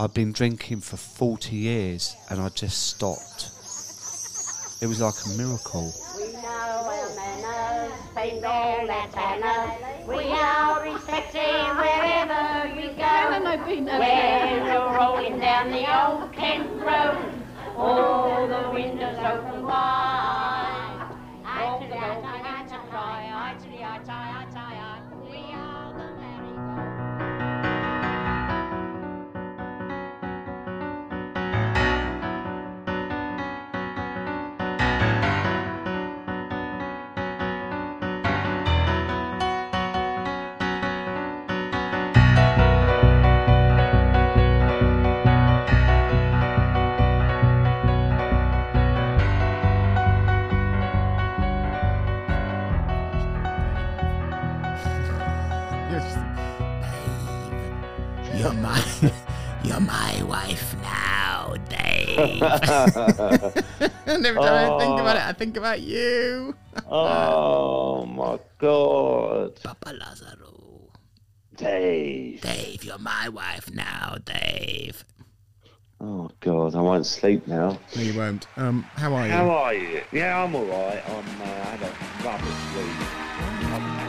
I'd been drinking for 40 years and I just stopped. It was like a miracle. We know our manners, spend all that manners. We are respected wherever you go. When you're rolling down the old Kent Road, all the windows open wide. You're just- You're my, you're my wife now, Dave. and every time I think about it, I think about you. Oh my god. Papa Lazarou. Dave. Dave, you're my wife now, Dave. Oh god, I won't sleep now. No, you won't. Um, how are you? How are you? Yeah, I'm alright. I'm uh, I had a rubbish week.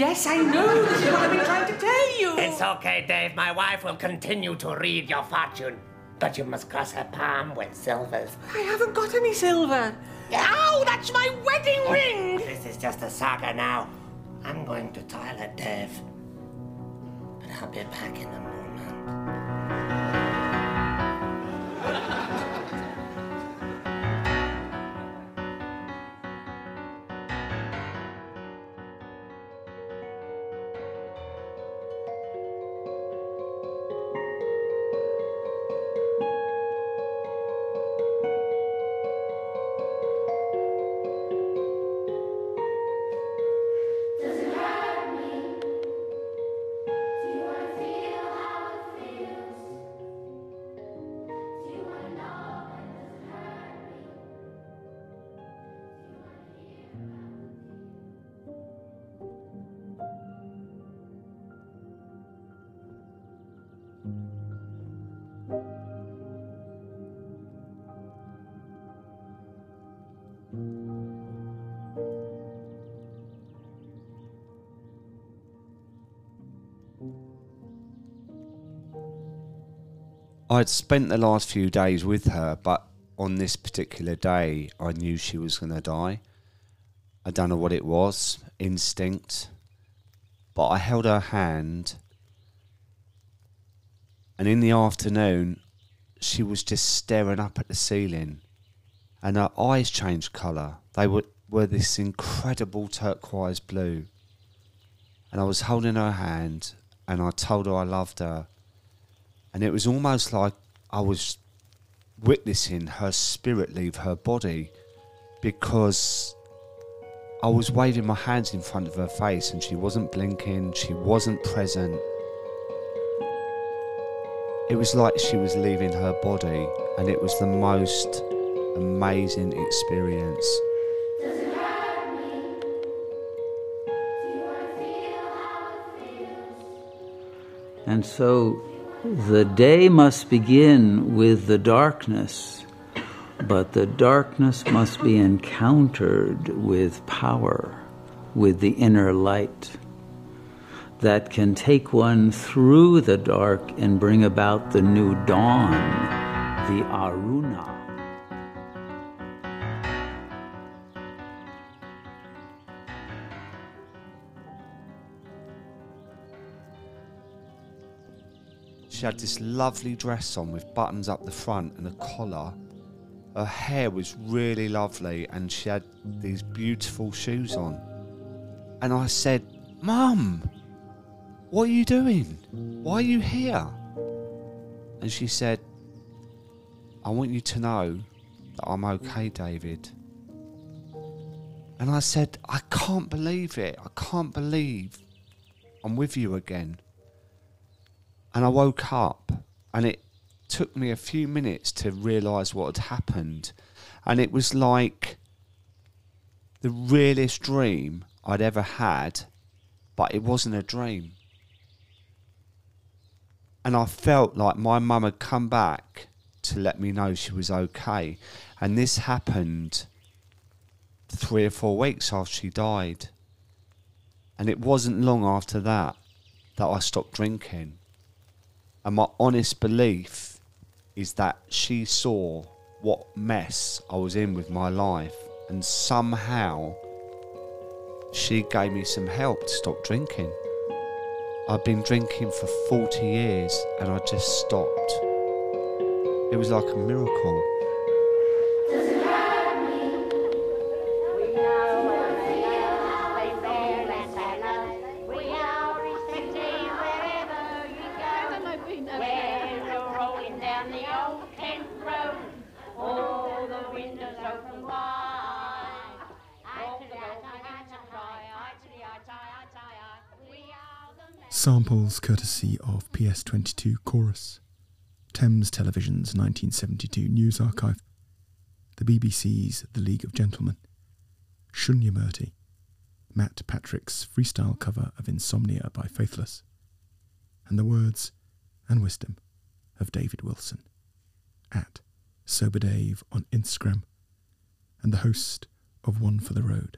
Yes, I know. This is what I've been trying to tell you. It's okay, Dave. My wife will continue to read your fortune. But you must cross her palm with silvers. I haven't got any silver. Ow, that's my wedding oh. ring. This is just a saga now. I'm going to toilet, Dave. But I'll be back in a moment. I'd spent the last few days with her, but on this particular day, I knew she was going to die. I don't know what it was, instinct, but I held her hand, and in the afternoon, she was just staring up at the ceiling, and her eyes changed colour. They were, were this incredible turquoise blue. And I was holding her hand, and I told her I loved her and it was almost like I was witnessing her spirit leave her body because I was waving my hands in front of her face and she wasn't blinking, she wasn't present. It was like she was leaving her body, and it was the most amazing experience. And so the day must begin with the darkness, but the darkness must be encountered with power, with the inner light that can take one through the dark and bring about the new dawn, the Aruna. She had this lovely dress on with buttons up the front and a collar. Her hair was really lovely and she had these beautiful shoes on. And I said, Mum, what are you doing? Why are you here? And she said, I want you to know that I'm okay, David. And I said, I can't believe it. I can't believe I'm with you again. And I woke up and it took me a few minutes to realise what had happened. And it was like the realest dream I'd ever had, but it wasn't a dream. And I felt like my mum had come back to let me know she was okay. And this happened three or four weeks after she died. And it wasn't long after that that I stopped drinking. And my honest belief is that she saw what mess I was in with my life, and somehow she gave me some help to stop drinking. I've been drinking for 40 years and I just stopped. It was like a miracle. Samples courtesy of PS22 Chorus, Thames Television's 1972 News Archive, the BBC's The League of Gentlemen, Shunyamurti, Matt Patrick's freestyle cover of Insomnia by Faithless, and the words and wisdom of David Wilson. At Sober Dave on Instagram. And the host of One for the Road,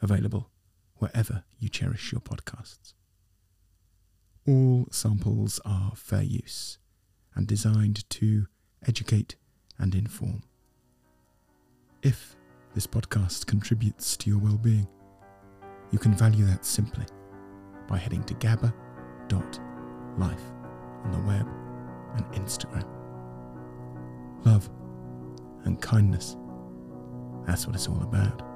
available wherever you cherish your podcasts. All samples are fair use and designed to educate and inform. If this podcast contributes to your well-being, you can value that simply by heading to gabba.life on the web and Instagram. Love and kindness, that's what it's all about.